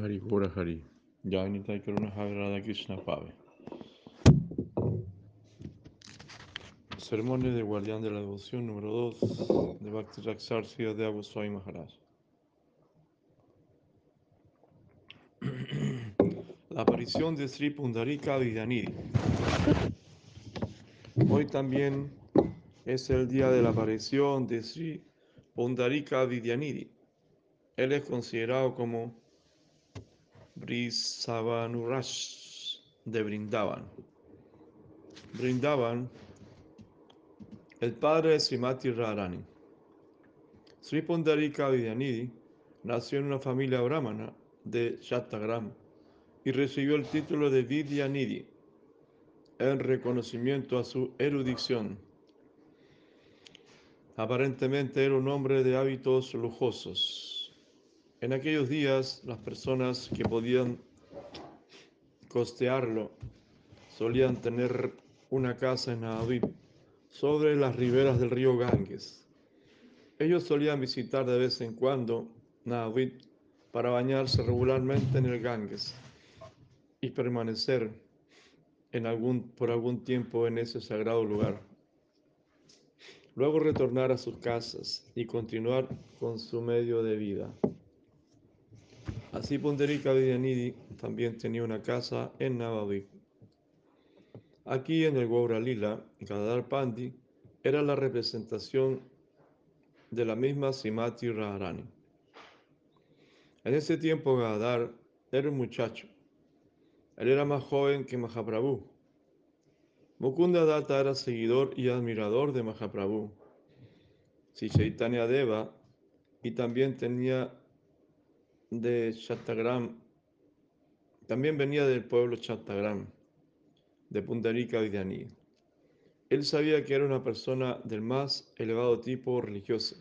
Hari Pura Hari. Jnanita Karuna Radha Krishna Pave. Sermones del Guardián de la Devoción número 2 de Bhakti Raksar de Abu Swami Maharaj. La aparición de Sri Pundarika Vidyanidhi. Hoy también es el día de la aparición de Sri Pundarika Vidyanidhi. Él es considerado como Brisavanurash de Brindavan. Brindavan, el padre de Srimati Radharani. Sri Pundarika Vidyanidhi nació en una familia brahmana de Chattagram y recibió el título de Vidyanidhi en reconocimiento a su erudición. Aparentemente era un hombre de hábitos lujosos. En aquellos días, las personas que podían costearlo solían tener una casa en Navadvip sobre las riberas del río Ganges. Ellos solían visitar de vez en cuando Navadvip para bañarse regularmente en el Ganges y permanecer por algún tiempo en ese sagrado lugar. Luego retornar a sus casas y continuar con su medio de vida. Así Punderika Vidyanidhi también tenía una casa en Navadvip. Aquí en el Gaura Lila, Gadar Pandi era la representación de la misma Simati Radharani. En ese tiempo Gadar era un muchacho. Él era más joven que Mahaprabhu. Mukunda Datta era seguidor y admirador de Mahaprabhu. Chaitanya Deva y también tenía de Chattagram, también venía del pueblo Chattagram, de Puntarika Vidyani. Él sabía que era una persona del más elevado tipo religioso.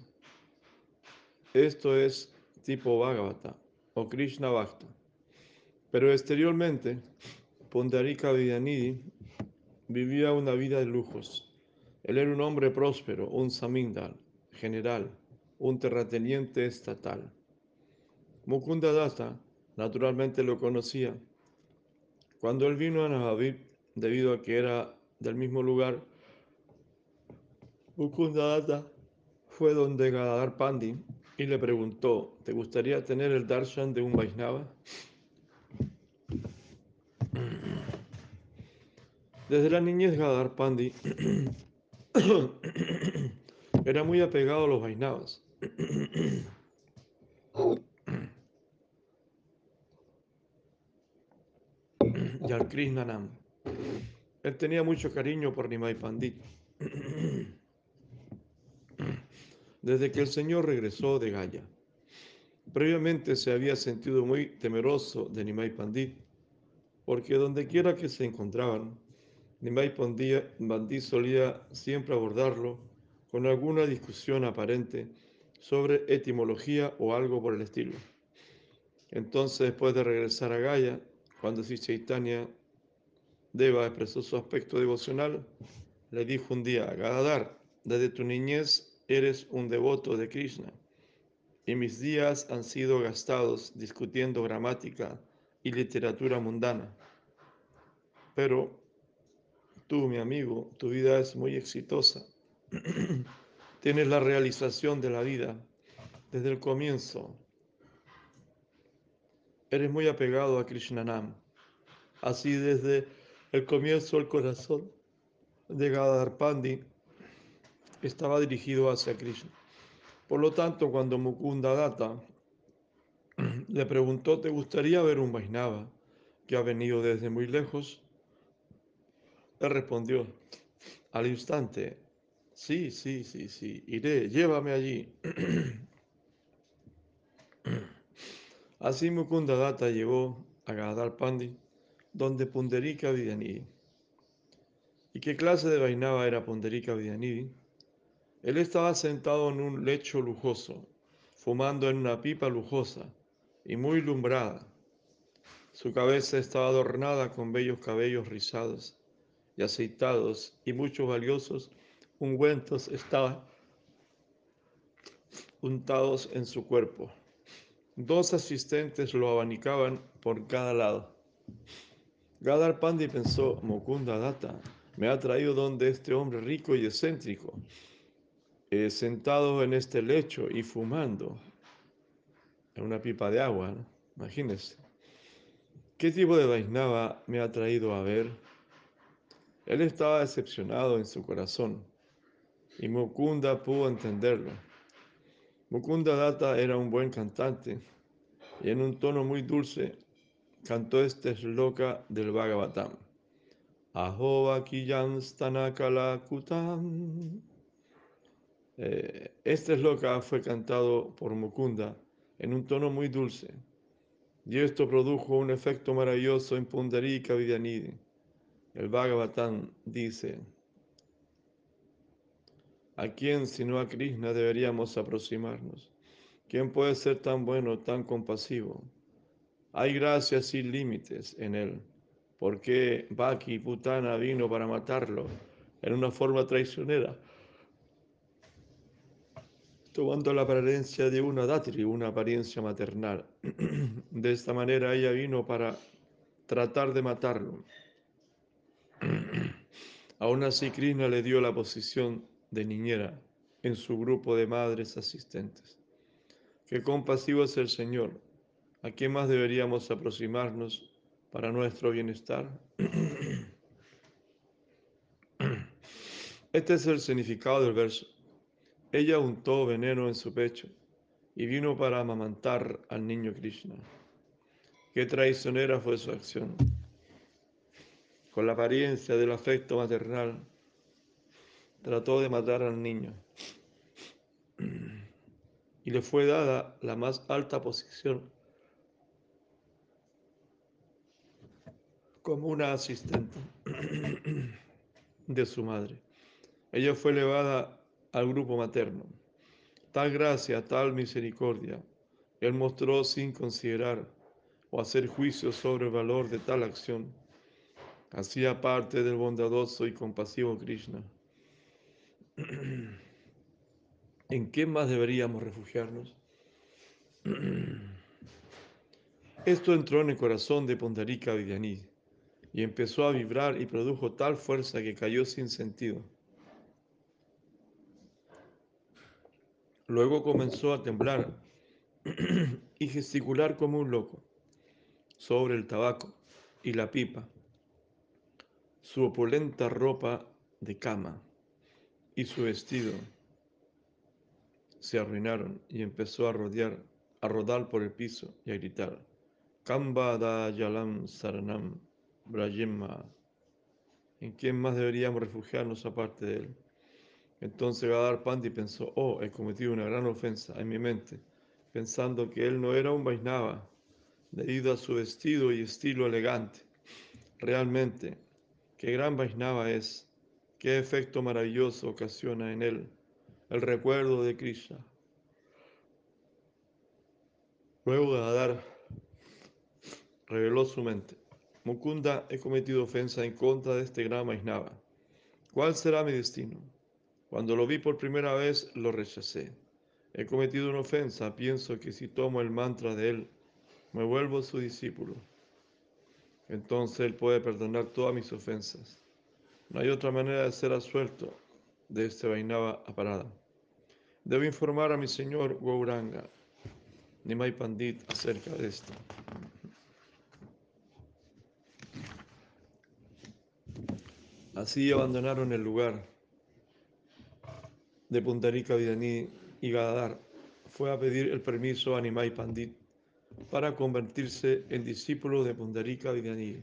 Esto es tipo Bhagavata o Krishna Bhakta. Pero exteriormente, Pundarika Vidyanidhi vivía una vida de lujos. Él era un hombre próspero, un samindal, general, un terrateniente estatal. Mukunda Datta naturalmente lo conocía. Cuando él vino a Navadvip, debido a que era del mismo lugar, Mukunda Datta fue donde Gadadhar Pandi y le preguntó, ¿te gustaría tener el darshan de un Vaisnava? Desde la niñez Gadadhar Pandi era muy apegado a los Vaisnavas. Y al Krishnanam. Él tenía mucho cariño por Nimai Pandit. Desde que el Señor regresó de Gaya. Previamente se había sentido muy temeroso de Nimai Pandit, porque donde quiera que se encontraban, Nimai Pandit solía siempre abordarlo con alguna discusión aparente sobre etimología o algo por el estilo. Entonces, después de regresar a Gaya, cuando Sri Chaitanya Deva expresó su aspecto devocional, le dijo un día, Gadadhar, desde tu niñez eres un devoto de Krishna y mis días han sido gastados discutiendo gramática y literatura mundana. Pero tú, mi amigo, tu vida es muy exitosa. Tienes la realización de la vida desde el comienzo Eres muy apegado a Krishnanam. Así desde el comienzo el corazón de Gadar Pandi estaba dirigido hacia Krishna. Por lo tanto, cuando Mukunda Datta le preguntó, ¿te gustaría ver un Vaisnava que ha venido desde muy lejos? Él respondió al instante, sí, sí, sí, sí, iré, llévame allí. Así Mukunda Datta llegó a Gadar Pandi, donde Punderika Vidyanidhi. ¿Y qué clase de vainaba era Punderika Vidyanidhi? Él estaba sentado en un lecho lujoso, fumando en una pipa lujosa y muy lumbrada. Su cabeza estaba adornada con bellos cabellos rizados y aceitados y muchos valiosos ungüentos estaban untados en su cuerpo. Dos asistentes lo abanicaban por cada lado. Gadar Pandi pensó, Mukunda Data, me ha traído donde este hombre rico y excéntrico, sentado en este lecho y fumando en una pipa de agua, ¿no? ¿Qué tipo de Vaisnava me ha traído a ver? Él estaba decepcionado en su corazón y Mukunda pudo entenderlo. Mukunda Datta era un buen cantante y en un tono muy dulce cantó este sloka del Bhagavatam. Ahova Kutam. Eh, este sloka fue cantado por Mukunda en un tono muy dulce y esto produjo un efecto maravilloso en Pundarika Vidyanidhi. El Bhagavatam dice, ¿a quién sino a Krishna deberíamos aproximarnos? ¿Quién puede ser tan bueno, tan compasivo? Hay gracias sin límites en él. ¿Por qué Baki Putana vino para matarlo en una forma traicionera? tomando la apariencia de una datri, una apariencia maternal. De esta manera ella vino para tratar de matarlo. Aún así, Krishna le dio la posición de niñera en su grupo de madres asistentes. Qué compasivo es el Señor. ¿A quién más deberíamos aproximarnos para nuestro bienestar? Este es el significado del verso. Ella untó veneno en su pecho y vino para amamantar al niño Krishna. Qué traicionera fue su acción. Con la apariencia del afecto maternal, trató de matar al niño y le fue dada la más alta posición como una asistente de su madre. Ella fue elevada al grupo materno. Tal gracia, tal misericordia, Él mostró sin considerar o hacer juicio sobre el valor de tal acción. Hacía parte del bondadoso y compasivo Krishna. ¿En qué más deberíamos refugiarnos? Esto entró en el corazón de Pondarika Vidyanidhi y empezó a vibrar y produjo tal fuerza que cayó sin sentido. Luego comenzó a temblar y gesticular como un loco sobre el tabaco y la pipa, su opulenta ropa de cama y su vestido se arruinaron y empezó a rodear, a rodar por el piso y a gritar, Kamba da yalam saranam brajemma. ¿En quién más deberíamos refugiarnos aparte de él? Entonces Gadar Pandi pensó, oh, he cometido una gran ofensa en mi mente, pensando que él no era un Vaisnava, debido a su vestido y estilo elegante. Realmente, qué gran Vaisnava es, qué efecto maravilloso ocasiona en él el recuerdo de Krishna. Luego Gadar reveló su mente. Mukunda, he cometido ofensa en contra de este gran Vaisnava. ¿Cuál será mi destino? Cuando lo vi por primera vez, lo rechacé. He cometido una ofensa, pienso que si tomo el mantra de él, me vuelvo su discípulo. Entonces él puede perdonar todas mis ofensas. No hay otra manera de ser asuelto de este Vainava aparada. Debo informar a mi señor Gauranga, Nimai Pandit, acerca de esto. Así abandonaron el lugar de Puntarika Vidani y Gadadar fue a pedir el permiso a Nimai Pandit para convertirse en discípulo de Pundarika Vidani.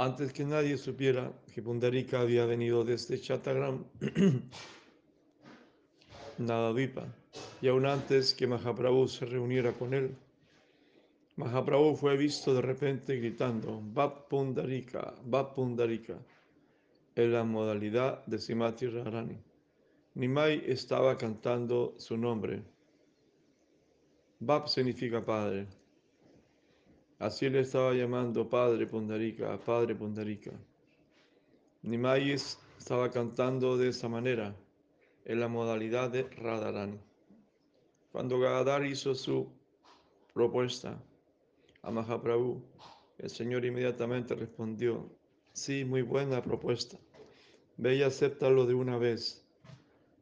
Antes que nadie supiera que Pundarika había venido desde Chatagram, Nadavipa, y aún antes que Mahaprabhu se reuniera con él, Mahaprabhu fue visto de repente gritando, Bab Pundarika, Bab Pundarika en la modalidad de Simati Radharani. Nimai estaba cantando su nombre. Bab significa padre. Así le estaba llamando Padre Pundarika, Padre Pundarika. Nimai estaba cantando de esa manera, en la modalidad de Radharani. Cuando Gadadhar hizo su propuesta a Mahaprabhu, el Señor inmediatamente respondió, sí, muy buena propuesta. Ve y acéptalo de una vez.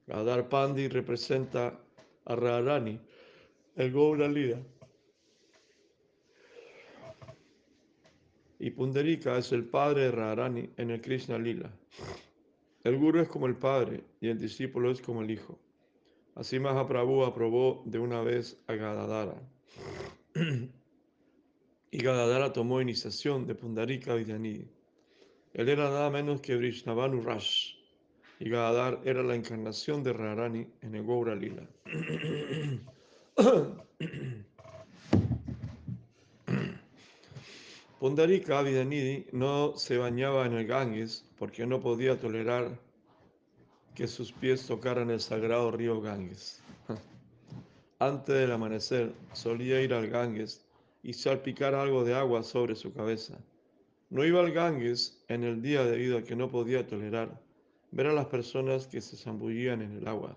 Gadar Pandi representa a Radharani, el Gaura Lila. Y Punderika es el padre de Radharani en el Krishna Lila. El guru es como el padre y el discípulo es como el hijo. Así Mahaprabhu aprobó de una vez a Gadadara. y Gadadara tomó iniciación de Pundarika Vidyanidhi. Él era nada menos que Vrishnavanu Rash. Y Gadadar era la encarnación de Radharani en el Gaura Lila. Pundarika Vidyanidhi no se bañaba en el Ganges porque no podía tolerar que sus pies tocaran el sagrado río Ganges. Antes del amanecer solía ir al Ganges y salpicar algo de agua sobre su cabeza. No iba al Ganges en el día debido a que no podía tolerar ver a las personas que se zambullían en el agua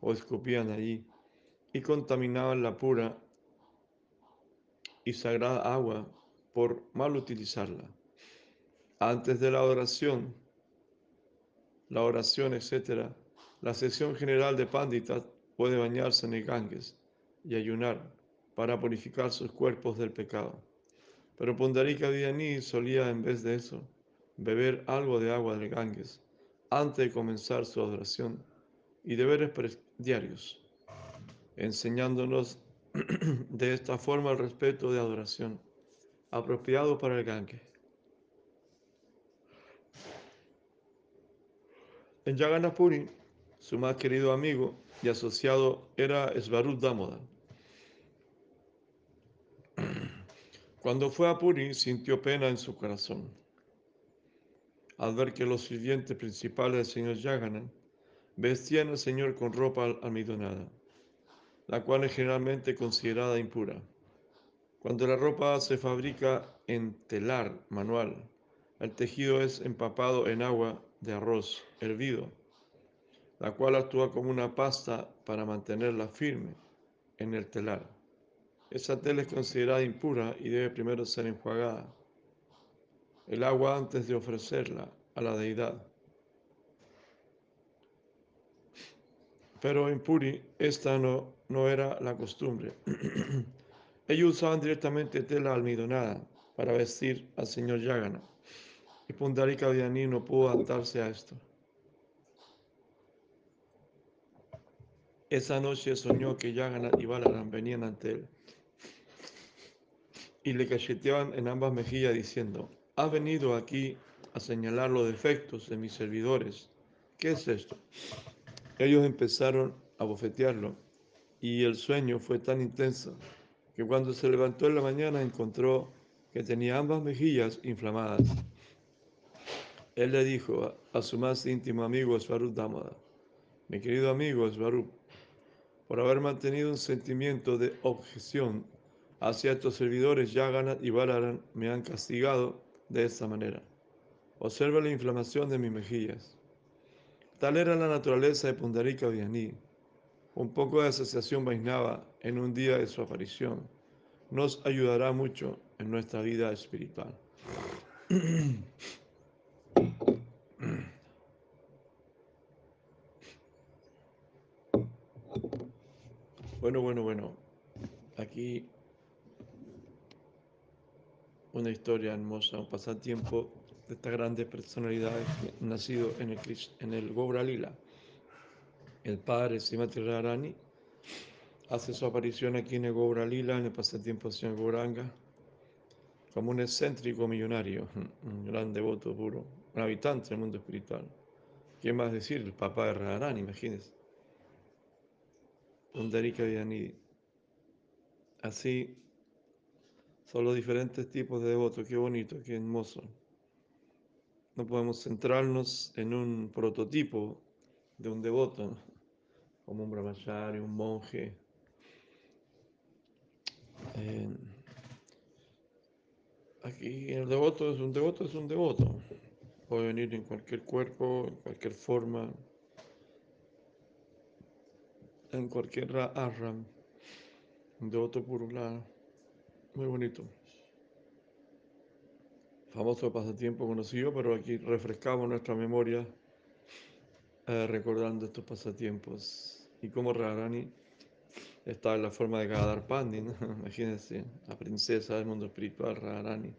o escupían allí y contaminaban la pura y sagrada agua por mal utilizarla. Antes de la oración, la oración, etc., la sesión general de Pandita puede bañarse en el Ganges y ayunar para purificar sus cuerpos del pecado. Pero Pundarika Dhyani solía, en vez de eso, beber algo de agua del Ganges antes de comenzar su adoración y deberes diarios, enseñándonos de esta forma el respeto de adoración apropiado para el Ganges. En Jagannath su más querido amigo y asociado era Svarup Damoda. Cuando fue a Puri sintió pena en su corazón al ver que los sirvientes principales del señor Jagannath vestían al señor con ropa almidonada, la cual es generalmente considerada impura. Cuando la ropa se fabrica en telar manual, el tejido es empapado en agua de arroz hervido, la cual actúa como una pasta para mantenerla firme en el telar. Esa tela es considerada impura y debe primero ser enjuagada. El agua antes de ofrecerla a la deidad. Pero en Puri esta no, no era la costumbre. Ellos usaban directamente tela almidonada para vestir al señor Yagana. Y Pundarika Vyani no pudo adaptarse a esto. Esa noche soñó que Yagana y Balaram venían ante él y le cacheteaban en ambas mejillas diciendo, has venido aquí a señalar los defectos de mis servidores. ¿Qué es esto? Ellos empezaron a bofetearlo y el sueño fue tan intenso que cuando se levantó en la mañana encontró que tenía ambas mejillas inflamadas. Él le dijo a, su más íntimo amigo Svarup Damada, mi querido amigo Svarup, por haber mantenido un sentimiento de objeción hacia estos servidores, Yaganat y Balaran me han castigado de esta manera. Observa la inflamación de mis mejillas. Tal era la naturaleza de Pundarika Vyani. Un poco de asociación Vaisnava en un día de su aparición nos ayudará mucho en nuestra vida espiritual. Bueno, bueno, bueno. Aquí una historia hermosa, un pasatiempo de estas grandes personalidades nacido en el, en el Gobra Lila. El padre Simati Rarani hace su aparición aquí en el Gobra Lila, en el pasatiempo Señor Goranga, como un excéntrico millonario, un gran devoto puro, un habitante del mundo espiritual. ¿Qué más decir? El papá de Radharani, imagínense. Pundarika Vyanidhi. Así son los diferentes tipos de devotos. Qué bonito, qué hermoso. No podemos centrarnos en un prototipo de un devoto, como un brahmachari, un monje. Aquí el devoto es un devoto, es un devoto. Puede venir en cualquier cuerpo, en cualquier forma. en cualquier arram de otro purula. Muy bonito. Famoso pasatiempo conocido, pero aquí refrescamos nuestra memoria eh, recordando estos pasatiempos y cómo Radharani está en la forma de Gadar Pandi, imagínense, la princesa del mundo espiritual Radharani,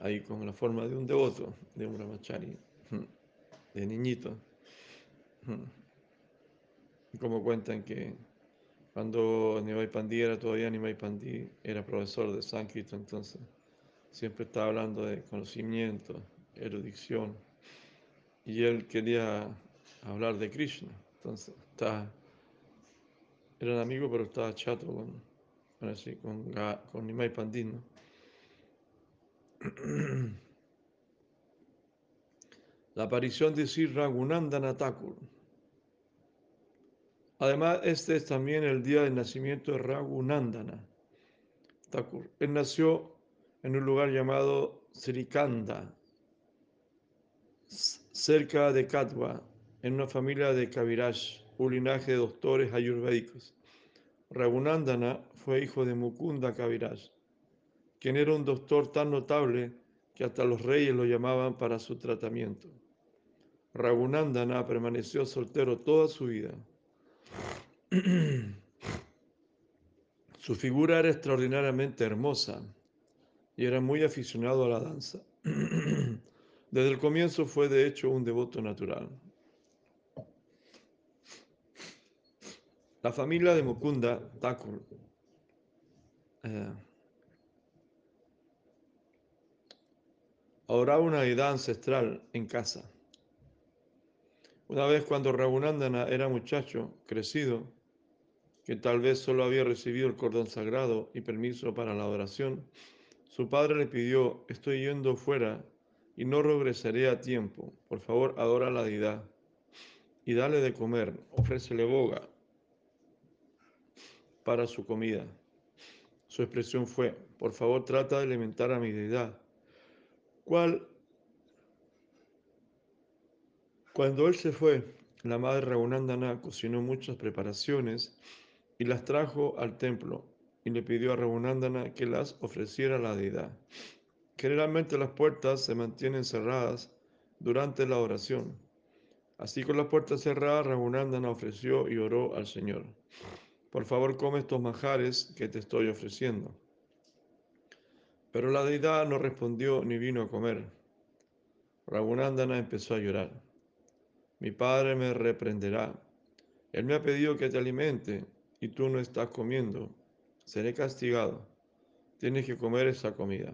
ahí con la forma de un devoto, de un brahmachari, de niñito. Como cuentan que cuando Nimai Pandi era todavía Nimai Pandi, era profesor de sánscrito, entonces siempre estaba hablando de conocimiento, erudición, y él quería hablar de Krishna, entonces estaba, eran amigos, pero estaba chato con, así, con, con Nimai Pandi, ¿no? La aparición de Sri Raghunandana Thakur. Además, este es también el día del nacimiento de Raghunandana Thakur. Él nació en un lugar llamado Srikanda, cerca de Katwa, en una familia de Kaviraj, un linaje de doctores ayurvédicos. Raghunandana fue hijo de Mukunda Kaviraj, quien era un doctor tan notable que hasta los reyes lo llamaban para su tratamiento. Raghunandana permaneció soltero toda su vida. Su figura era extraordinariamente hermosa y era muy aficionado a la danza. Desde el comienzo fue de hecho un devoto natural. La familia de Mukunda Thakur eh, una deidad ancestral en casa. Una vez cuando Raghunandana era muchacho, crecido, que tal vez solo había recibido el cordón sagrado y permiso para la adoración, su padre le pidió, estoy yendo fuera y no regresaré a tiempo. Por favor, adora a la deidad y dale de comer, ofrécele boga para su comida. Su expresión fue, por favor, trata de alimentar a mi deidad. ¿Cuál Cuando él se fue, la madre Raghunandana cocinó muchas preparaciones y las trajo al templo y le pidió a Raghunandana que las ofreciera a la deidad. Generalmente las puertas se mantienen cerradas durante la oración. Así con las puertas cerradas, Raghunandana ofreció y oró al Señor. Por favor, come estos manjares que te estoy ofreciendo. Pero la deidad no respondió ni vino a comer. Raghunandana empezó a llorar. Mi padre me reprenderá. Él me ha pedido que te alimente y tú no estás comiendo. Seré castigado. Tienes que comer esa comida.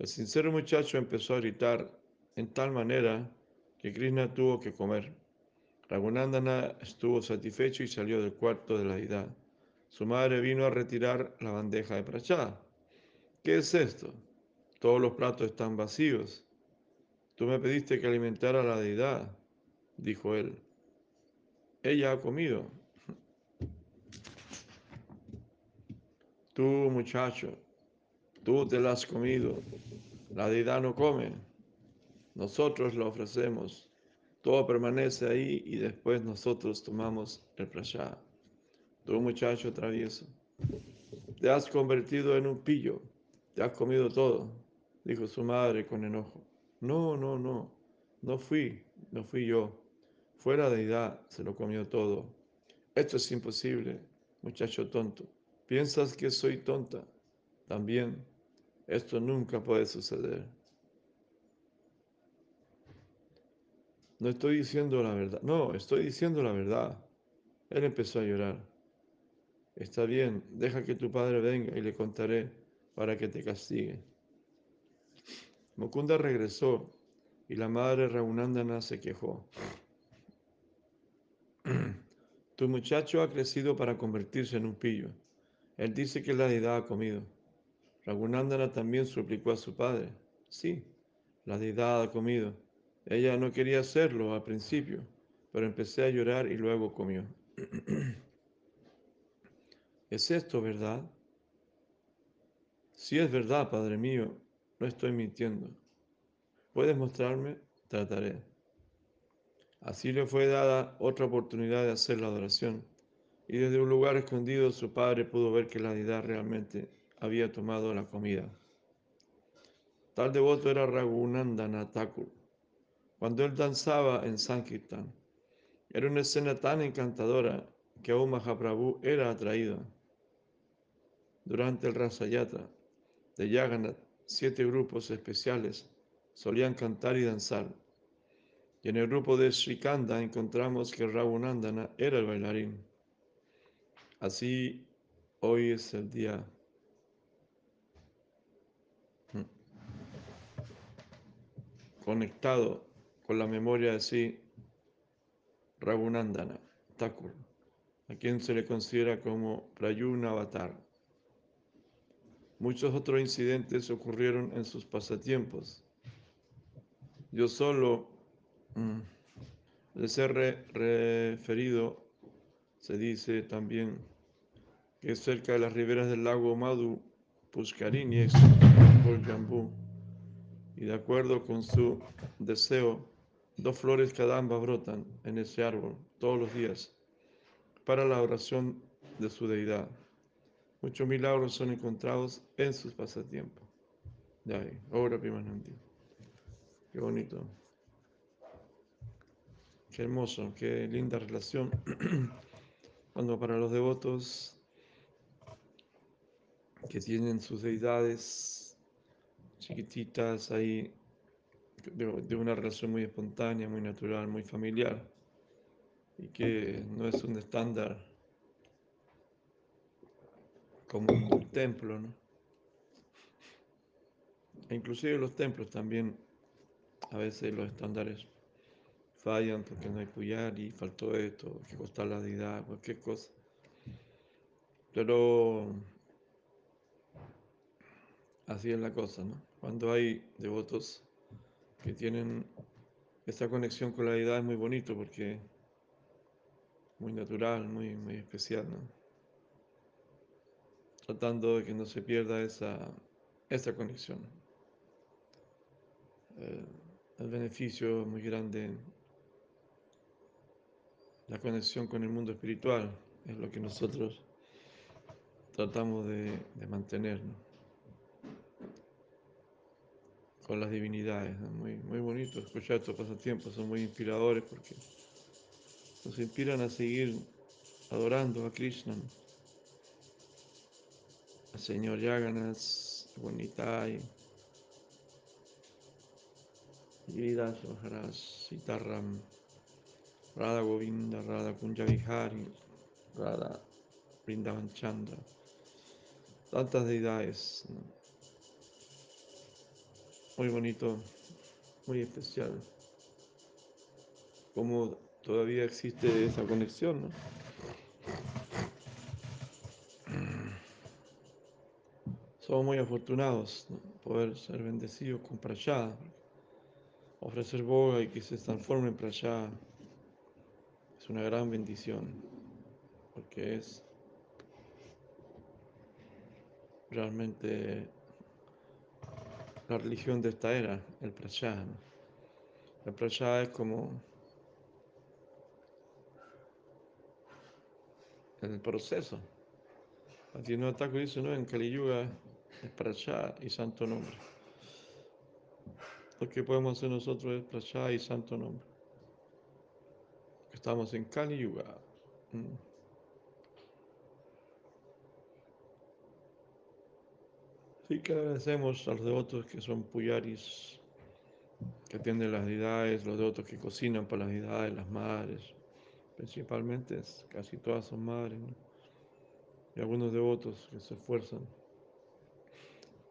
El sincero muchacho empezó a gritar en tal manera que Krishna tuvo que comer. Raghunandana estuvo satisfecho y salió del cuarto de la deidad. Su madre vino a retirar la bandeja de prachá. ¿Qué es esto? Todos los platos están vacíos. Tú me pediste que alimentara a la deidad, dijo él. Ella ha comido. Tú, muchacho, tú te la has comido. La deidad no come. Nosotros lo ofrecemos. Todo permanece ahí y después nosotros tomamos el prashad. Tú, muchacho travieso, te has convertido en un pillo. Te has comido todo, dijo su madre con enojo. No, no, no, no fui, no fui yo. Fue la deidad, se lo comió todo. Esto es imposible, muchacho tonto. ¿Piensas que soy tonta? También, esto nunca puede suceder. No estoy diciendo la verdad. No, estoy diciendo la verdad. Él empezó a llorar. Está bien, deja que tu padre venga y le contaré para que te castigue. Mukunda regresó y la madre Raghunandana se quejó. tu muchacho ha crecido para convertirse en un pillo. Él dice que la deidad ha comido. Raghunandana también suplicó a su padre. Sí, la deidad ha comido. Ella no quería hacerlo al principio, pero empecé a llorar y luego comió. ¿Es esto verdad? Si es verdad, Padre mío, no estoy mintiendo. ¿Puedes mostrarme? Trataré. Así le fue dada otra oportunidad de hacer la adoración, y desde un lugar escondido su padre pudo ver que la deidad realmente había tomado la comida. Tal devoto era Raghunandana Thakur. Cuando él danzaba en Sankirtan, era una escena tan encantadora que aún Mahaprabhu era atraído. Durante el Rasayatra de Yagannath, siete grupos especiales solían cantar y danzar. Y en el grupo de Srikanda encontramos que Raghunandana era el bailarín. Así, hoy es el día hmm, conectado la memoria de sí, Raghunandana Thakur, a quien se le considera como Prayuna Avatar. Muchos otros incidentes ocurrieron en sus pasatiempos. Yo solo Mm. De ser referido, se dice también que cerca de las riberas del lago Madhu, Pushkarini es Jambú, y de acuerdo con su deseo, dos flores cada ambas brotan en ese árbol todos los días para la oración de su deidad. Muchos milagros son encontrados en sus pasatiempos. Ya, obra Primanandi. Qué bonito. Qué hermoso, qué linda relación. Cuando para los devotos que tienen sus deidades chiquititas ahí, de, una relación muy espontánea, muy natural, muy familiar, y que no es un estándar como un templo, ¿no? E inclusive los templos también, a veces los estándares fallan porque no hay y faltó esto, que costar la deidad, cualquier cosa. Pero así es la cosa, ¿no? Cuando hay devotos que tienen esa conexión con la deidad es muy bonito porque muy natural, muy, muy especial, ¿no? Tratando de que no se pierda esa, conexión. Eh, el beneficio muy grande la conexión con el mundo espiritual es lo que nosotros tratamos de, mantener con las divinidades. Muy, muy bonito escuchar estos pasatiempos, son muy inspiradores porque nos inspiran a seguir adorando a Krishna, al Señor Yaganas, Bonitai, Giridas Maharaj, Sitaram. Radha Govinda, Radha Kunjavihari, Radha Vrindavan Chandra. Tantas deidades. Muy bonito, muy especial. Como todavía existe esa conexión, ¿no? Somos muy afortunados ¿no? poder ser bendecidos con prayada, ofrecer boga y que se transforme en prayada es una gran bendición, porque es realmente la religión de esta era, el prajá. El prajá es como el proceso. No está dice, ¿no? En Kali Yuga es prajá y santo nombre. Lo que podemos hacer nosotros es prajá y santo nombre. Estamos en Kali Yuga. Sí que agradecemos a los devotos que son puyaris, que atienden las deidades, los devotos que cocinan para las deidades, las madres, principalmente, casi todas son madres, y algunos devotos que se esfuerzan.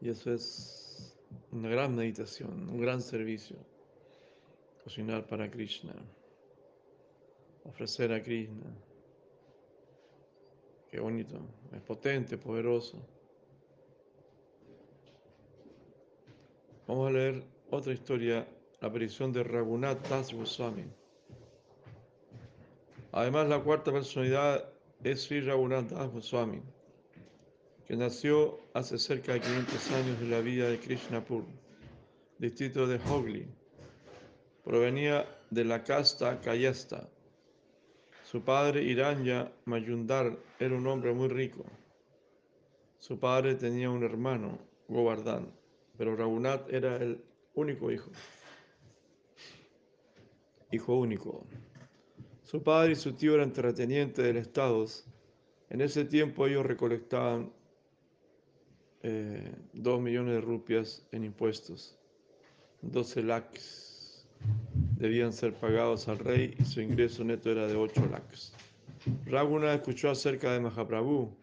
Y eso es una gran meditación, un gran servicio, cocinar para Krishna ofrecer a Krishna. Qué bonito, es potente, poderoso. Vamos a leer otra historia, la aparición de Raghunath Das Goswami. Además, la cuarta personalidad es Sri Raghunath Das Goswami, que nació hace cerca de 500 años en la vida de Krishnapur, distrito de Hogli, provenía de la casta Kayasta. Su padre Iranya Mayundar era un hombre muy rico. Su padre tenía un hermano, Govardhan, pero Raghunath era el único hijo. Hijo único. Su padre y su tío eran terratenientes del estado. En ese tiempo ellos recolectaban eh, dos millones de rupias en impuestos. 12 lakhs debían ser pagados al rey y su ingreso neto era de 8 lakhs. Raghunath escuchó acerca de Mahaprabhu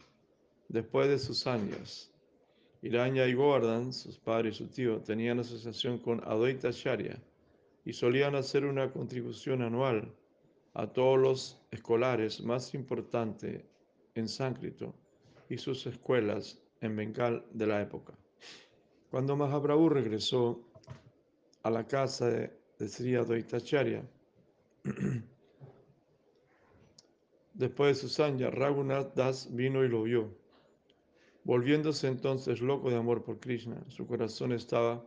después de sus años. Iraña y Govardhan, sus padres y su tío, tenían asociación con Advaita Acharya y solían hacer una contribución anual a todos los escolares más importantes en sánscrito y sus escuelas en Bengal de la época. Cuando Mahaprabhu regresó a la casa de, de Sri Advaitacharya, después de sus años, Raghunath Das vino y lo vio. Volviéndose entonces loco de amor por Krishna, su corazón estaba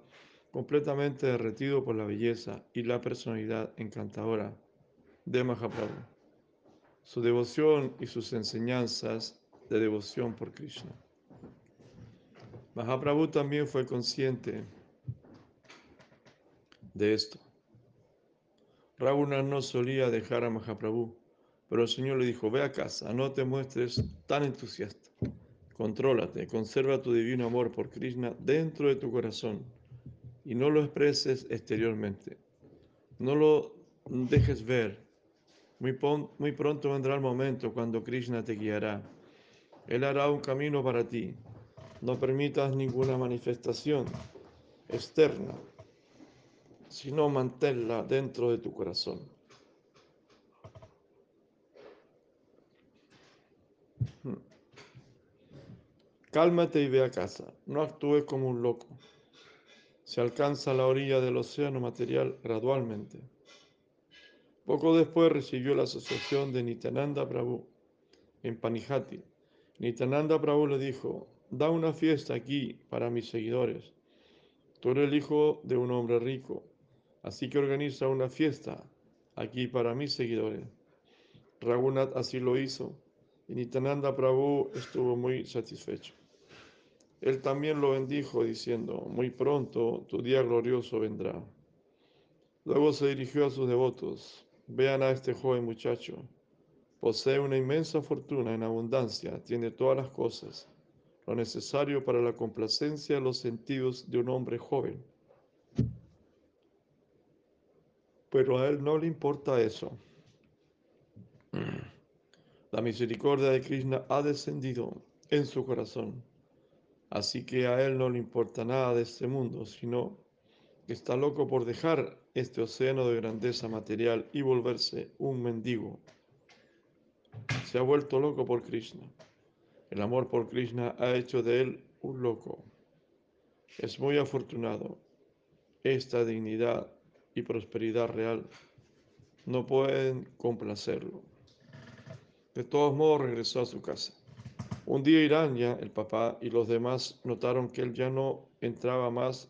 completamente derretido por la belleza y la personalidad encantadora de Mahaprabhu, su devoción y sus enseñanzas de devoción por Krishna. Mahaprabhu también fue consciente de esto. Raghunath no solía dejar a Mahaprabhu, pero el Señor le dijo, ve a casa, no te muestres tan entusiasta. Contrólate, conserva tu divino amor por Krishna dentro de tu corazón y no lo expreses exteriormente. No lo dejes ver. Muy, pronto vendrá el momento cuando Krishna te guiará. Él hará un camino para ti. No permitas ninguna manifestación externa, sino manténla dentro de tu corazón. Hmm. Cálmate y ve a casa. No actúes como un loco. Se alcanza la orilla del océano material gradualmente. Poco después recibió la asociación de Nityananda Prabhu en Panijati. Nityananda Prabhu le dijo, da una fiesta aquí para mis seguidores. Tú eres el hijo de un hombre rico, así que organiza una fiesta aquí para mis seguidores. Raghunath así lo hizo y Nityananda Prabhu estuvo muy satisfecho. Él también lo bendijo diciendo, muy pronto tu día glorioso vendrá. Luego se dirigió a sus devotos, vean a este joven muchacho, posee una inmensa fortuna en abundancia, tiene todas las cosas, lo necesario para la complacencia de los sentidos de un hombre joven. Pero a él no le importa eso. La misericordia de Krishna ha descendido en su corazón Así que a él no le importa nada de este mundo, sino que está loco por dejar este océano de grandeza material y volverse un mendigo. Se ha vuelto loco por Krishna. El amor por Krishna ha hecho de él un loco. Es muy afortunado. Esta dignidad y prosperidad real no pueden complacerlo. De todos modos regresó a su casa. Un día Irania, el papá y los demás notaron que él ya no entraba más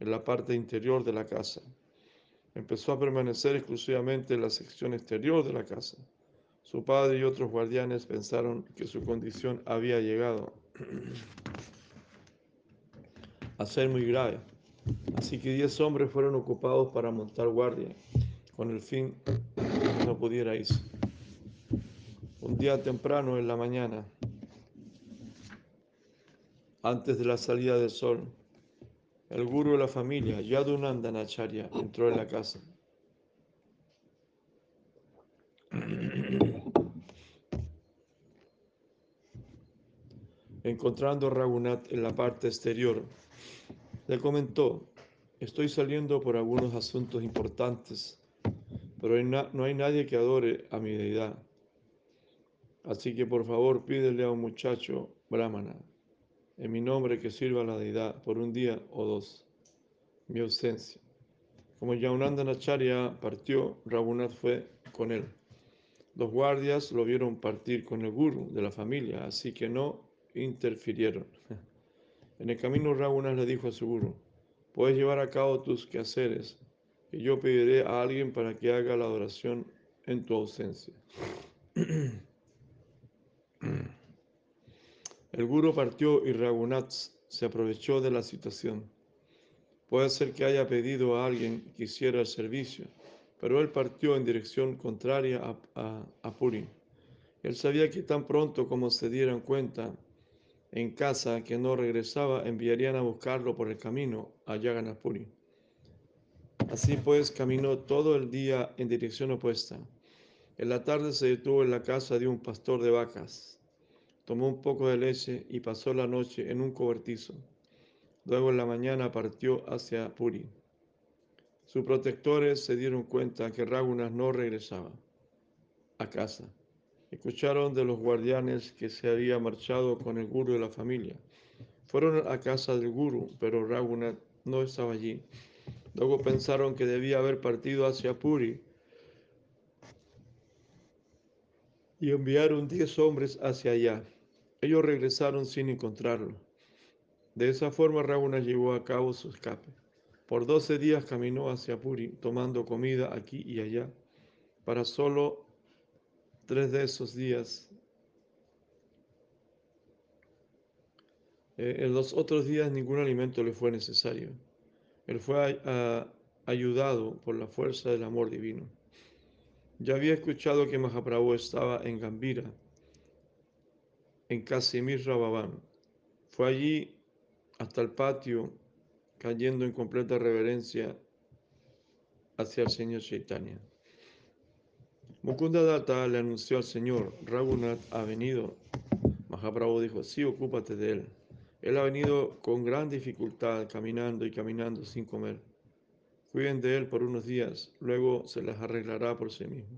en la parte interior de la casa. Empezó a permanecer exclusivamente en la sección exterior de la casa. Su padre y otros guardianes pensaron que su condición había llegado a ser muy grave. Así que diez hombres fueron ocupados para montar guardia, con el fin de que no pudiera irse. Un día temprano en la mañana, antes de la salida del sol. El guru de la familia, Yadunandanacharya, entró en la casa. Encontrando a Raghunath en la parte exterior, le comentó, estoy saliendo por algunos asuntos importantes, pero no hay nadie que adore a mi deidad. Así que por favor pídele a un muchacho brahmana en mi nombre que sirva la deidad por un día o dos, mi ausencia. Como Nacharya partió, Raghunath fue con él. Los guardias lo vieron partir con el guru de la familia, así que no interfirieron. En el camino Raghunath le dijo a su guru, puedes llevar a cabo tus quehaceres, que yo pediré a alguien para que haga la adoración en tu ausencia. El guru partió y Raghunath se aprovechó de la situación. Puede ser que haya pedido a alguien que hiciera el servicio, pero él partió en dirección contraria a, a. Él sabía que tan pronto como se dieran cuenta en casa que no regresaba, enviarían a buscarlo por el camino a Yaganapuri. Así pues, caminó todo el día en dirección opuesta. En la tarde se detuvo en la casa de un pastor de vacas. Tomó un poco de leche y pasó la noche en un cobertizo. Luego en la mañana partió hacia Puri. Sus protectores se dieron cuenta que Ragunas no regresaba a casa. Escucharon de los guardianes que se había marchado con el guru de la familia. Fueron a casa del guru, pero Raghunath no estaba allí. Luego pensaron que debía haber partido hacia Puri y enviaron diez hombres hacia allá. Ellos regresaron sin encontrarlo. De esa forma Raghunath llevó a cabo su escape. Por doce días caminó hacia Puri, tomando comida aquí y allá. Para solo tres de esos días, eh, en los otros días ningún alimento le fue necesario. Él fue ayudado por la fuerza del amor divino. Ya había escuchado que Mahaprabhu estaba en Gambira, en Casimir Rababán. Fue allí hasta el patio, cayendo en completa reverencia hacia el Señor Chaitanya. Mukunda Datta le anunció al Señor, Raghunath ha venido. Mahaprabhu dijo, sí, ocúpate de él. Él ha venido con gran dificultad, caminando y caminando sin comer. Cuiden de él por unos días, luego se las arreglará por sí mismo.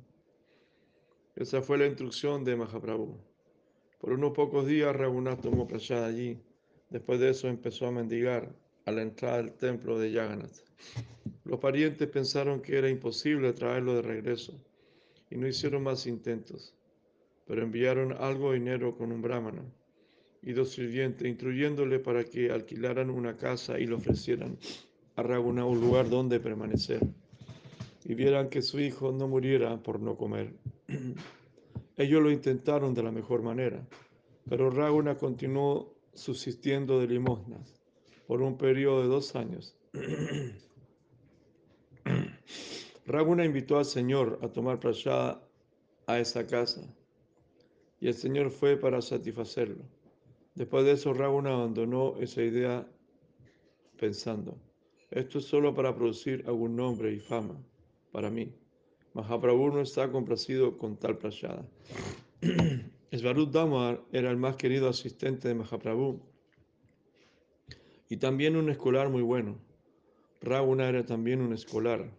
Esa fue la instrucción de Mahaprabhu. Por unos pocos días Raghunath tomó prasad allí. Después de eso empezó a mendigar a la entrada del templo de Yagannath. Los parientes pensaron que era imposible traerlo de regreso y no hicieron más intentos, pero enviaron algo de dinero con un brahmana y dos sirvientes, instruyéndole para que alquilaran una casa y le ofrecieran a Raguna un lugar donde permanecer y vieran que su hijo no muriera por no comer. Ellos lo intentaron de la mejor manera, pero Raguna continuó subsistiendo de limosnas por un periodo de dos años. Raguna invitó al Señor a tomar prasad a esa casa y el Señor fue para satisfacerlo. Después de eso, Raguna abandonó esa idea pensando, esto es solo para producir algún nombre y fama para mí. Mahaprabhu no está complacido con tal prasada. Svarut Damar era el más querido asistente de Mahaprabhu y también un escolar muy bueno. Raguna era también un escolar.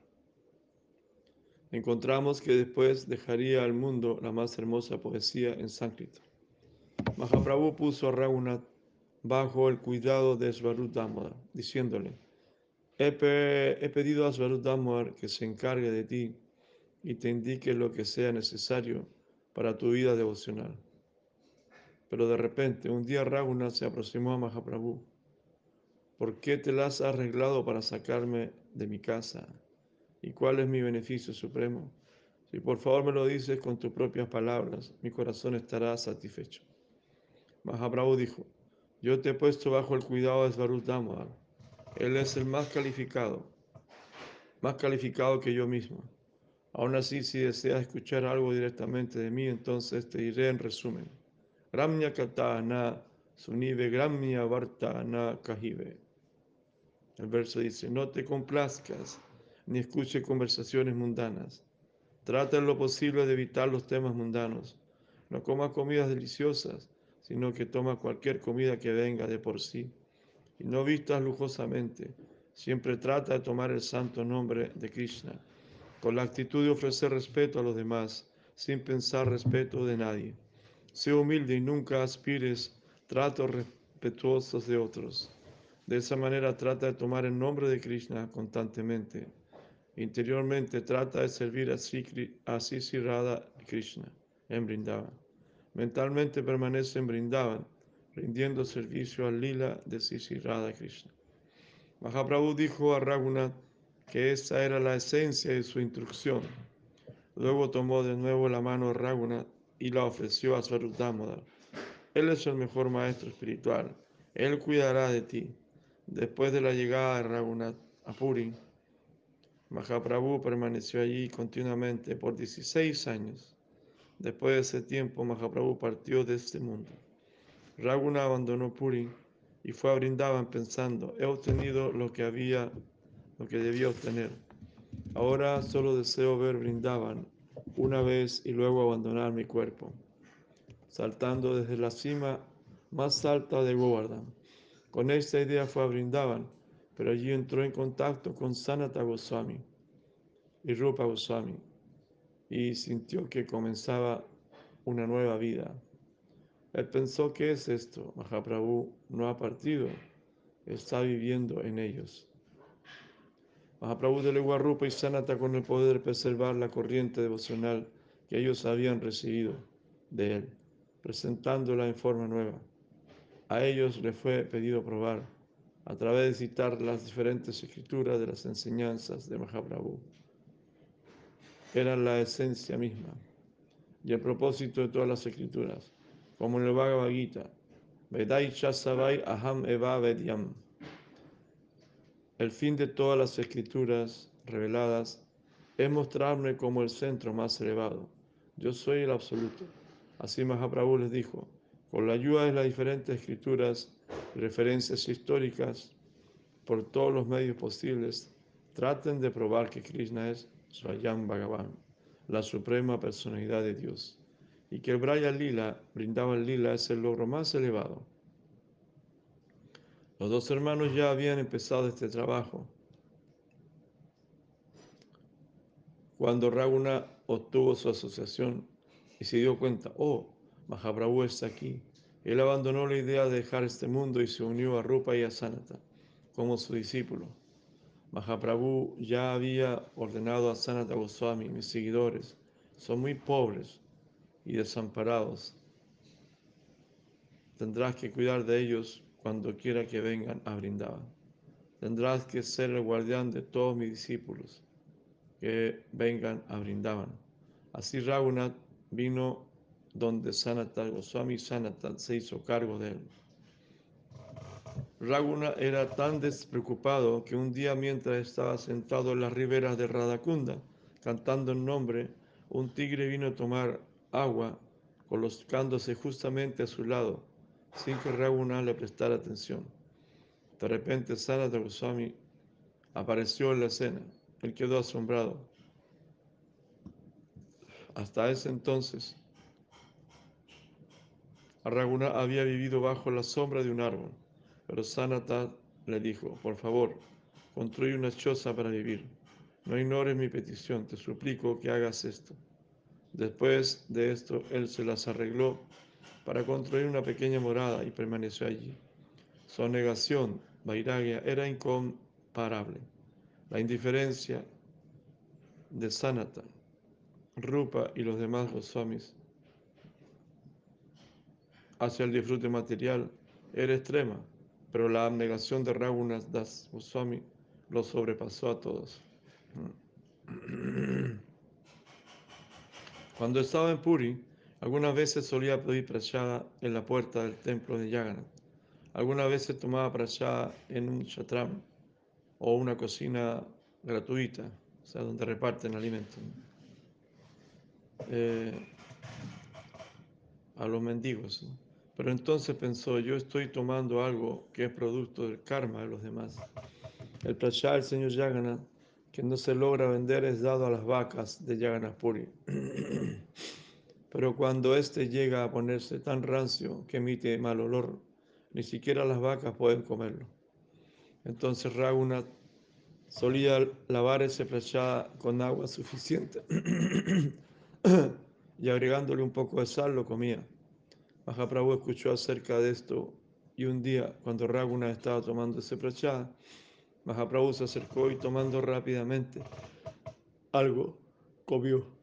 Encontramos que después dejaría al mundo la más hermosa poesía en sánscrito. Mahaprabhu puso a Raghunath bajo el cuidado de Svarut diciéndole, He, pedido a Svarut que se encargue de ti y te indique lo que sea necesario para tu vida devocional. Pero de repente, un día Raghunath se aproximó a Mahaprabhu. ¿Por qué te las has arreglado para sacarme de mi casa? ¿Y cuál es mi beneficio supremo? Si por favor me lo dices con tus propias palabras, mi corazón estará satisfecho. Mahaprabhu dijo, yo te he puesto bajo el cuidado de Svarut él es el más calificado, más calificado que yo mismo. Aún así, si deseas escuchar algo directamente de mí, entonces te diré en resumen. Gramya na sunive gramya varta na kahive. El verso dice, no te complazcas ni escuche conversaciones mundanas. Trata en lo posible de evitar los temas mundanos. No comas comidas deliciosas, sino que toma cualquier comida que venga de por sí y no vistas lujosamente. Siempre trata de tomar el santo nombre de Krishna, con la actitud de ofrecer respeto a los demás, sin pensar respeto de nadie. Sé humilde y nunca aspires tratos respetuosos de otros. De esa manera trata de tomar el nombre de Krishna constantemente. Interiormente trata de servir a Sri Radha Krishna en Brindavan. Mentalmente permanece en Brindavan rindiendo servicio al lila de Sisi Radha Krishna. Mahaprabhu dijo a Raghunath que esa era la esencia de su instrucción. Luego tomó de nuevo la mano de Raghunath y la ofreció a Sarudamodar. Él es el mejor maestro espiritual. Él cuidará de ti. Después de la llegada de Raghunath a Puri, Mahaprabhu permaneció allí continuamente por 16 años. Después de ese tiempo, Mahaprabhu partió de este mundo. Raghunath abandonó Puri y fue a Brindavan pensando, he obtenido lo que había, lo que debía obtener. Ahora solo deseo ver Brindavan una vez y luego abandonar mi cuerpo, saltando desde la cima más alta de Govardhan. Con esta idea fue a Brindavan, pero allí entró en contacto con Sanata Goswami y Rupa Goswami y sintió que comenzaba una nueva vida. Él pensó, ¿qué es esto? Mahaprabhu no ha partido, está viviendo en ellos. Mahaprabhu delegó a Rupa y Sanata con el poder de preservar la corriente devocional que ellos habían recibido de él, presentándola en forma nueva. A ellos les fue pedido probar, a través de citar las diferentes escrituras de las enseñanzas de Mahaprabhu. Eran la esencia misma y el propósito de todas las escrituras, como en el Bhagavad Gita, Vedai Chasabai Aham Eva Vedyam. El fin de todas las escrituras reveladas es mostrarme como el centro más elevado. Yo soy el absoluto. Así Mahaprabhu les dijo, con la ayuda de las diferentes escrituras referencias históricas, por todos los medios posibles, traten de probar que Krishna es Swayam Bhagavan, la suprema personalidad de Dios, y que el Braya Lila, brindaba el Lila, es el logro más elevado. Los dos hermanos ya habían empezado este trabajo. Cuando Raguna obtuvo su asociación y se dio cuenta, oh, Mahaprabhu está aquí, él abandonó la idea de dejar este mundo y se unió a Rupa y a Sanata como su discípulo. Mahaprabhu ya había ordenado a Sanata Goswami, mis seguidores, son muy pobres y desamparados. Tendrás que cuidar de ellos cuando quiera que vengan a brindar. Tendrás que ser el guardián de todos mis discípulos que vengan a brindar. Así Raghunath vino donde Sanatan Goswami Sanatan se hizo cargo de él. Raguna era tan despreocupado que un día mientras estaba sentado en las riberas de Radakunda, cantando en nombre, un tigre vino a tomar agua, colocándose justamente a su lado sin que Raghunath le prestara atención. De repente Sanata Goswami apareció en la escena. Él quedó asombrado. Hasta ese entonces, Raghunath había vivido bajo la sombra de un árbol, pero Sanata le dijo, por favor, construye una choza para vivir. No ignores mi petición, te suplico que hagas esto. Después de esto, él se las arregló para construir una pequeña morada y permaneció allí. Su negación, Vairagya, era incomparable. La indiferencia de Sanata, Rupa y los demás Goswamis hacia el disfrute material era extrema, pero la abnegación de Raghunath Das Goswami lo sobrepasó a todos. Cuando estaba en Puri, algunas veces solía pedir prashada en la puerta del templo de Yagannath. Algunas veces tomaba prashada en un shatram o una cocina gratuita, o sea, donde reparten alimentos. Eh, a los mendigos. Pero entonces pensó, yo estoy tomando algo que es producto del karma de los demás. El prashad del señor Yagannath, que no se logra vender, es dado a las vacas de Yagannath Puri. Pero cuando éste llega a ponerse tan rancio que emite mal olor, ni siquiera las vacas pueden comerlo. Entonces Raghunath solía lavar ese prachada con agua suficiente y agregándole un poco de sal lo comía. Mahaprabhu escuchó acerca de esto y un día, cuando Raghunath estaba tomando ese prachada, Mahaprabhu se acercó y tomando rápidamente algo, comió.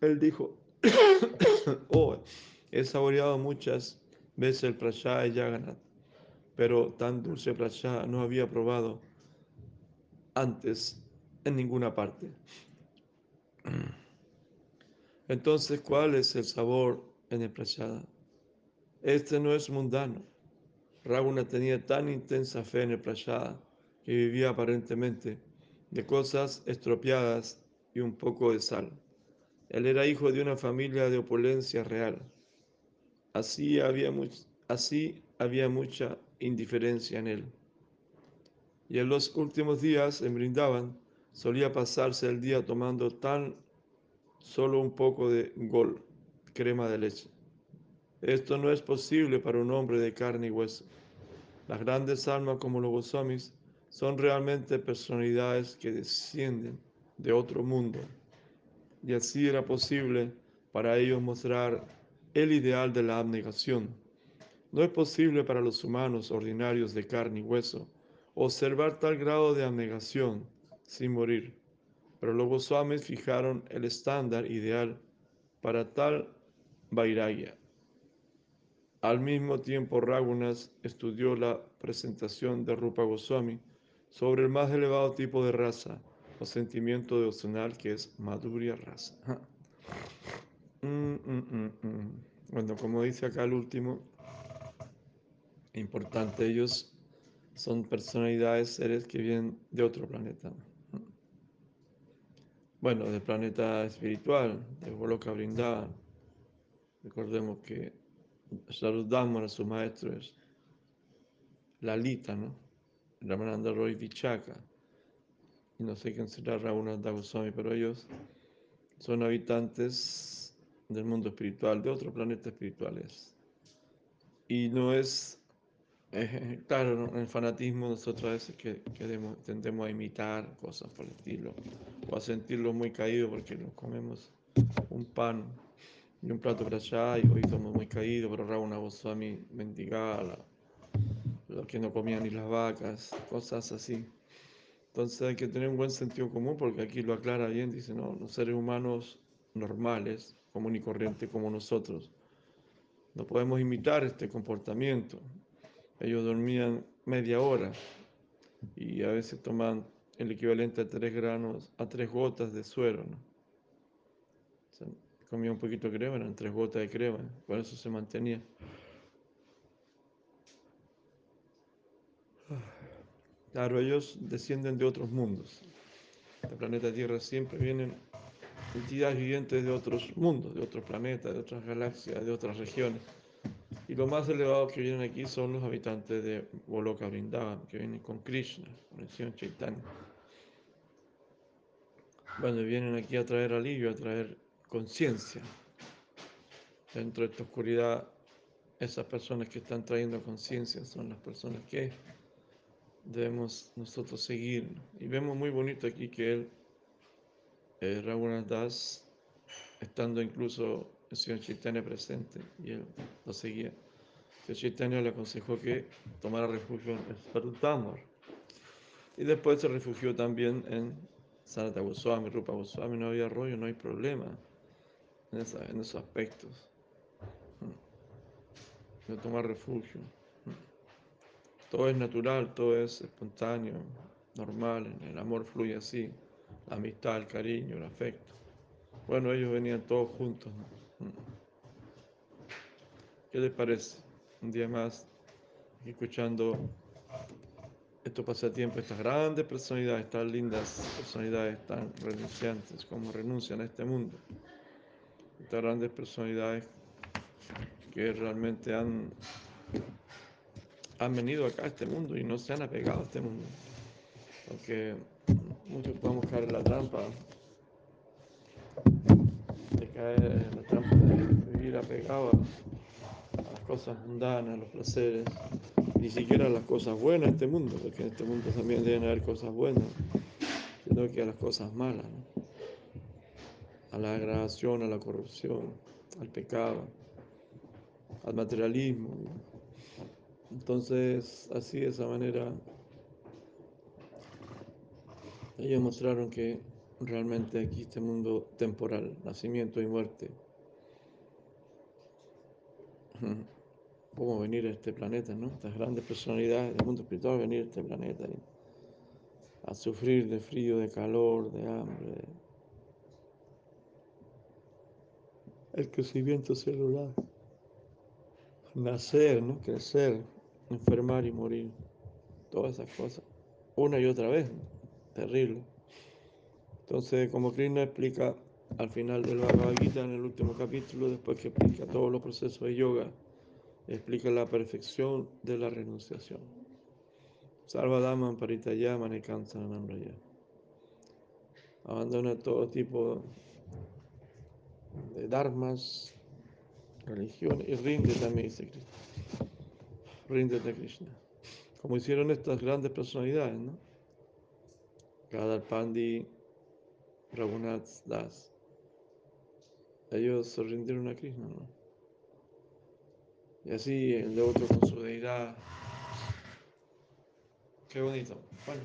Él dijo, oh, he saboreado muchas veces el prashad de Yagannath, pero tan dulce prashad no había probado antes en ninguna parte. Entonces, ¿cuál es el sabor en el prachada? Este no es mundano. Raguna tenía tan intensa fe en el prachada que vivía aparentemente de cosas estropeadas y un poco de sal. Él era hijo de una familia de opulencia real. Así había, mucha indiferencia en él. Y en los últimos días en Brindaban solía pasarse el día tomando tan solo un poco de gol, crema de leche. Esto no es posible para un hombre de carne y hueso. Las grandes almas como los Goswamis son realmente personalidades que descienden de otro mundo. Y así era posible para ellos mostrar el ideal de la abnegación. No es posible para los humanos ordinarios de carne y hueso observar tal grado de abnegación sin morir, pero los Goswamis fijaron el estándar ideal para tal vairagya. Al mismo tiempo, Ragunas estudió la presentación de Rupa Goswami sobre el más elevado tipo de raza sentimiento devocional que es Madhurya Rasa. Mm, mm, mm, bueno, como dice acá el último, importante, ellos son personalidades, seres que vienen de otro planeta. Bueno, del planeta espiritual, de Goloka Vrindavan. Recordemos que Sarudhamma, su maestro, es Lalita, ¿no? Ramananda Roy Vichaka. Y no sé quién será Raghunatha Goswami, pero ellos son habitantes del mundo espiritual, de otro planeta espirituales. Y no es eh, claro, en el fanatismo nosotros a veces que, tendemos a imitar cosas por el estilo, o a sentirlo muy caído porque nos comemos un pan y un plato para allá y hoy estamos muy caídos, pero una Goswami mendigaba lo que no comían ni las vacas, cosas así. Entonces hay que tener un buen sentido común porque aquí lo aclara bien, dice, no, los seres humanos normales, común y corriente como nosotros, no podemos imitar este comportamiento ellos dormían media hora y a veces tomaban el equivalente a tres granos, a tres gotas de suero. ¿no? comía un poquito de crema, eran tres gotas de crema, por eso se mantenía. Claro, ellos descienden de otros mundos. El planeta Tierra siempre vienen entidades vivientes de otros mundos, de otros planetas, de otras galaxias, de otras regiones. Y los más elevados que vienen aquí son los habitantes de Goloka Vrindavan, que vienen con Krishna, con el Señor Chaitanya. Bueno, vienen aquí a traer alivio, a traer conciencia. Dentro de esta oscuridad, esas personas que están trayendo conciencia son las personas que debemos nosotros seguir. Y vemos muy bonito aquí que él, eh, Das, estando incluso el señor Chaitanya presente y él lo seguía. El señor Chaitanya le aconsejó que tomara refugio en Svarutamar. Y después se refugió también en Sanata Goswami, Rupa Goswami, no había rollo, no hay problema en, en esos aspectos. De tomar refugio. Todo es natural, todo es espontáneo, normal, el amor fluye así, la amistad, el cariño, el afecto. Bueno, ellos venían todos juntos. ¿Qué les parece? Un día más, escuchando estos pasatiempos, estas grandes personalidades, tan lindas personalidades, tan renunciantes, como renuncian a este mundo. Estas grandes personalidades que realmente han, han venido acá a este mundo y no se han apegado a este mundo. Porque muchos podemos caer en la trampa de caer en la trampa de vivir apegado a las cosas mundanas, a los placeres, ni siquiera a las cosas buenas de este mundo, porque en este mundo también deben haber cosas buenas, sino que a las cosas malas, a la agravación, a la corrupción, al pecado, al materialismo. Entonces, así de esa manera, ellos mostraron que realmente aquí este mundo temporal, nacimiento y muerte, cómo venir a este planeta, ¿no? Estas grandes personalidades del mundo espiritual venir a este planeta a sufrir de frío, de calor, de hambre. El crecimiento celular. Nacer, ¿no? Crecer, enfermar y morir. Todas esas cosas. Una y otra vez. Terrible. Entonces, como Krishna explica al final del Bhagavad Gita, en el último capítulo, después que explica todos los procesos de yoga, explica la perfección de la renunciación. Sarvadaman paritayama nekansanamraya. Abandona todo tipo de dharmas, religiones y rinde también, dice Krishna. Ríndete Krishna. Como hicieron estas grandes personalidades, ¿no? Gadar Pandi, Raghunath Das. Ellos se rindieron a Krishna, ¿no? Y así el devoto con su deidad. Qué bonito. Bueno,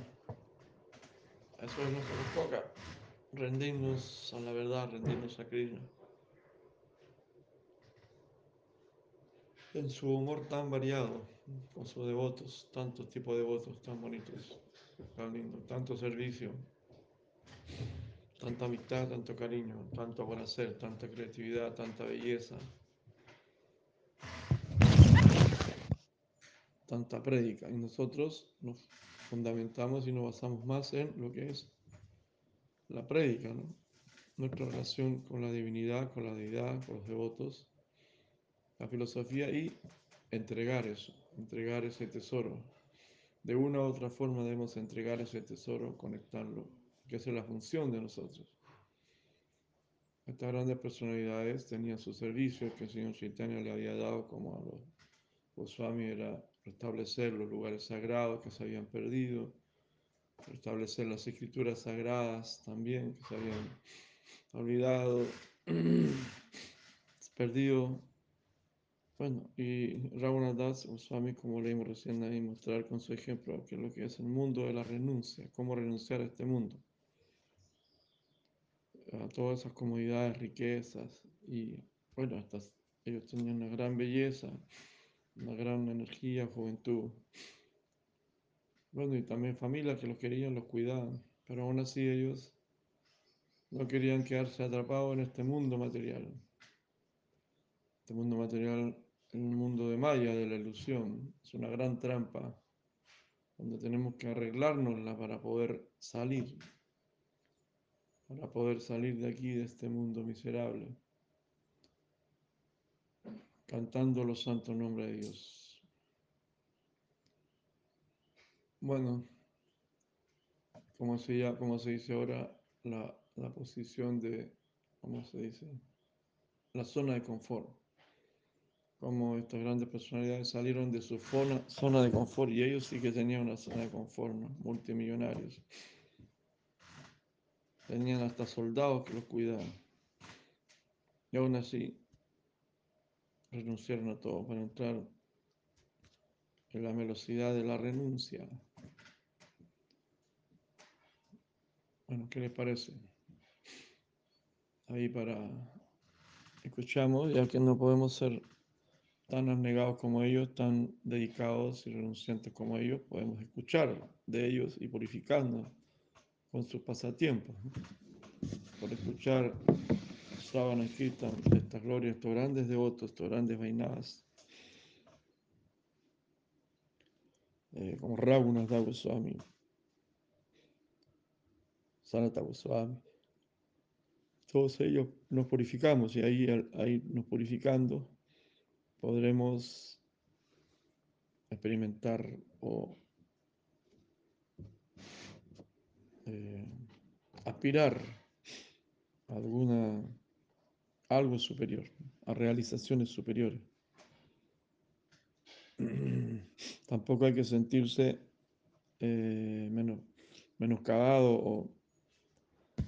eso es nuestra toca. Rendirnos a la verdad, rendirnos a Krishna. En su humor tan variado, con sus devotos, tantos tipos de devotos tan bonitos, tan lindos, tanto servicio, tanta amistad, tanto cariño, tanto por hacer, tanta creatividad, tanta belleza, tanta prédica. Y nosotros nos fundamentamos y nos basamos más en lo que es la prédica, nuestra relación con la divinidad, con la deidad, con los devotos, la filosofía y entregar eso, entregar ese tesoro. De una u otra forma debemos entregar ese tesoro, conectarlo, que esa es la función de nosotros. Estas grandes personalidades tenían sus servicios que el señor Chaitanya le había dado como a los Goswami era restablecer los lugares sagrados que se habían perdido, restablecer las escrituras sagradas también que se habían olvidado, perdido. Bueno, y Ravana Das Goswami, como leímos recién ahí, mostrar con su ejemplo que lo que es el mundo de la renuncia, cómo renunciar a este mundo, a todas esas comodidades, riquezas, y bueno, ellos tenían una gran belleza, una gran energía, juventud. Bueno, y también familias que los querían, los cuidaban, pero aún así ellos no querían quedarse atrapados en este mundo material. Este mundo material, un mundo de Maya, de la ilusión, es una gran trampa donde tenemos que arreglárnosla para poder salir, para poder salir de aquí, de este mundo miserable, cantando los santos nombres de Dios. Bueno, como se, ya, como se dice ahora, la, la posición de, ¿cómo se dice? La zona de confort. Como estas grandes personalidades salieron de su zona, de confort y ellos sí que tenían una zona de confort, multimillonarios. Tenían hasta soldados que los cuidaban. Y aún así renunciaron a todo para entrar en la velocidad de la renuncia. Bueno, ¿qué les parece? Ahí para escuchamos, ya que no podemos ser tan abnegados como ellos, tan dedicados y renunciantes como ellos, podemos escuchar de ellos y purificarnos con sus pasatiempos. Por escuchar Sábana escrita estas glorias, estos grandes devotos, estos grandes vainadas, eh, como Raghunath Goswami. Sanata Goswami. Todos ellos nos purificamos y ahí, ahí nos purificando podremos experimentar o eh, aspirar a alguna algo superior, a realizaciones superiores. Tampoco hay que sentirse eh, menos, menoscabado o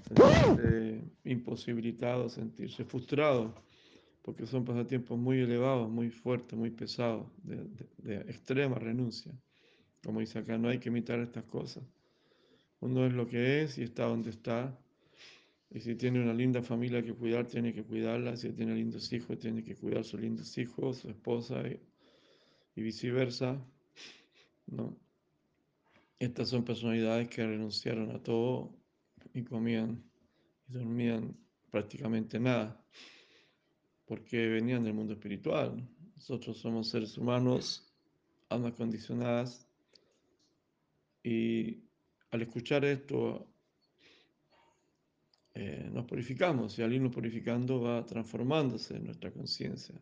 sentirse imposibilitado, sentirse frustrado, porque son pasatiempos muy elevados, muy fuertes, muy pesados, de, de, extrema renuncia. Como dice acá, no hay que imitar estas cosas. Uno es lo que es y está donde está. Y si tiene una linda familia que cuidar, tiene que cuidarla. Si tiene lindos hijos, tiene que cuidar a sus lindos hijos, su esposa y, y viceversa. ¿no? Estas son personalidades que renunciaron a todo y comían y dormían prácticamente nada, porque venían del mundo espiritual. Nosotros somos seres humanos, almas condicionadas, y al escuchar esto eh, nos purificamos y al irnos purificando va transformándose nuestra conciencia.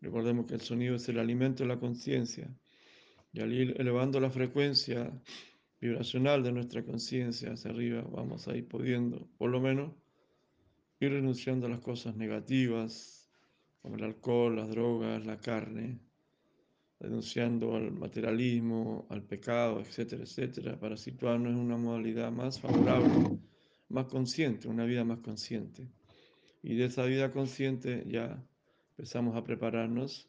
Recordemos que el sonido es el alimento de la conciencia y al ir elevando la frecuencia vibracional de nuestra conciencia hacia arriba, vamos a ir pudiendo, por lo menos, ir renunciando a las cosas negativas, el alcohol, las drogas, la carne, renunciando al materialismo, al pecado, etcétera, etcétera, para situarnos en una modalidad más favorable, más consciente, una vida más consciente. Y de esa vida consciente ya empezamos a prepararnos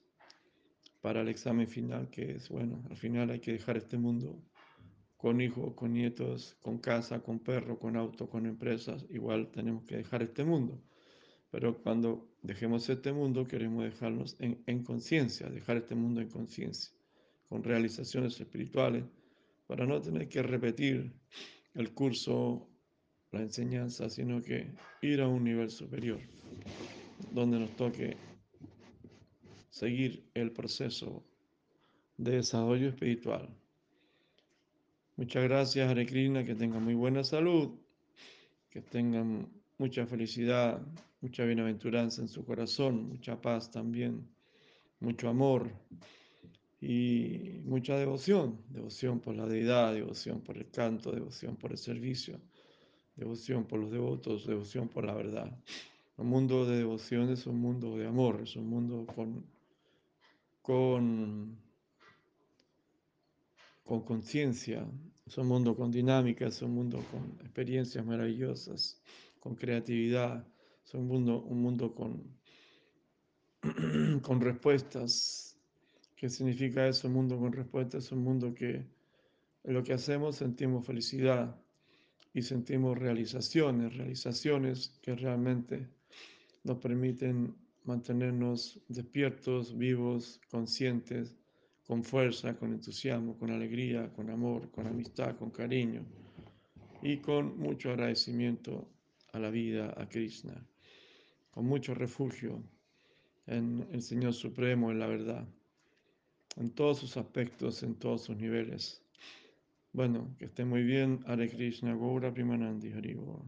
para el examen final, que es, bueno, al final hay que dejar este mundo con hijos, con nietos, con casa, con perro, con auto, con empresas, igual tenemos que dejar este mundo. Pero cuando dejemos este mundo, queremos dejarnos en, en conciencia, dejar este mundo en conciencia, con realizaciones espirituales, para no tener que repetir el curso, la enseñanza, sino que ir a un nivel superior, donde nos toque seguir el proceso de desarrollo espiritual. Muchas gracias, Hare Krishna, que tengan muy buena salud, que tengan mucha felicidad, mucha bienaventuranza en su corazón, mucha paz también, mucho amor y mucha devoción, devoción por la deidad, devoción por el canto, devoción por el servicio, devoción por los devotos, devoción por la verdad. Un mundo de devoción es un mundo de amor, es un mundo con con con conciencia, es un mundo con dinámica, es un mundo con experiencias maravillosas, con creatividad, es un mundo, un mundo con, con respuestas. ¿Qué significa eso? Un mundo con respuestas es un mundo que en lo que hacemos sentimos felicidad y sentimos realizaciones, realizaciones que realmente nos permiten mantenernos despiertos, vivos, conscientes, con fuerza, con entusiasmo, con alegría, con amor, con amistad, con cariño y con mucho agradecimiento a la vida, a Krishna, con mucho refugio en el Señor Supremo, en la verdad, en todos sus aspectos, en todos sus niveles. Bueno, que esté muy bien, Hare Krishna, Gaura Primanandi, Haribo.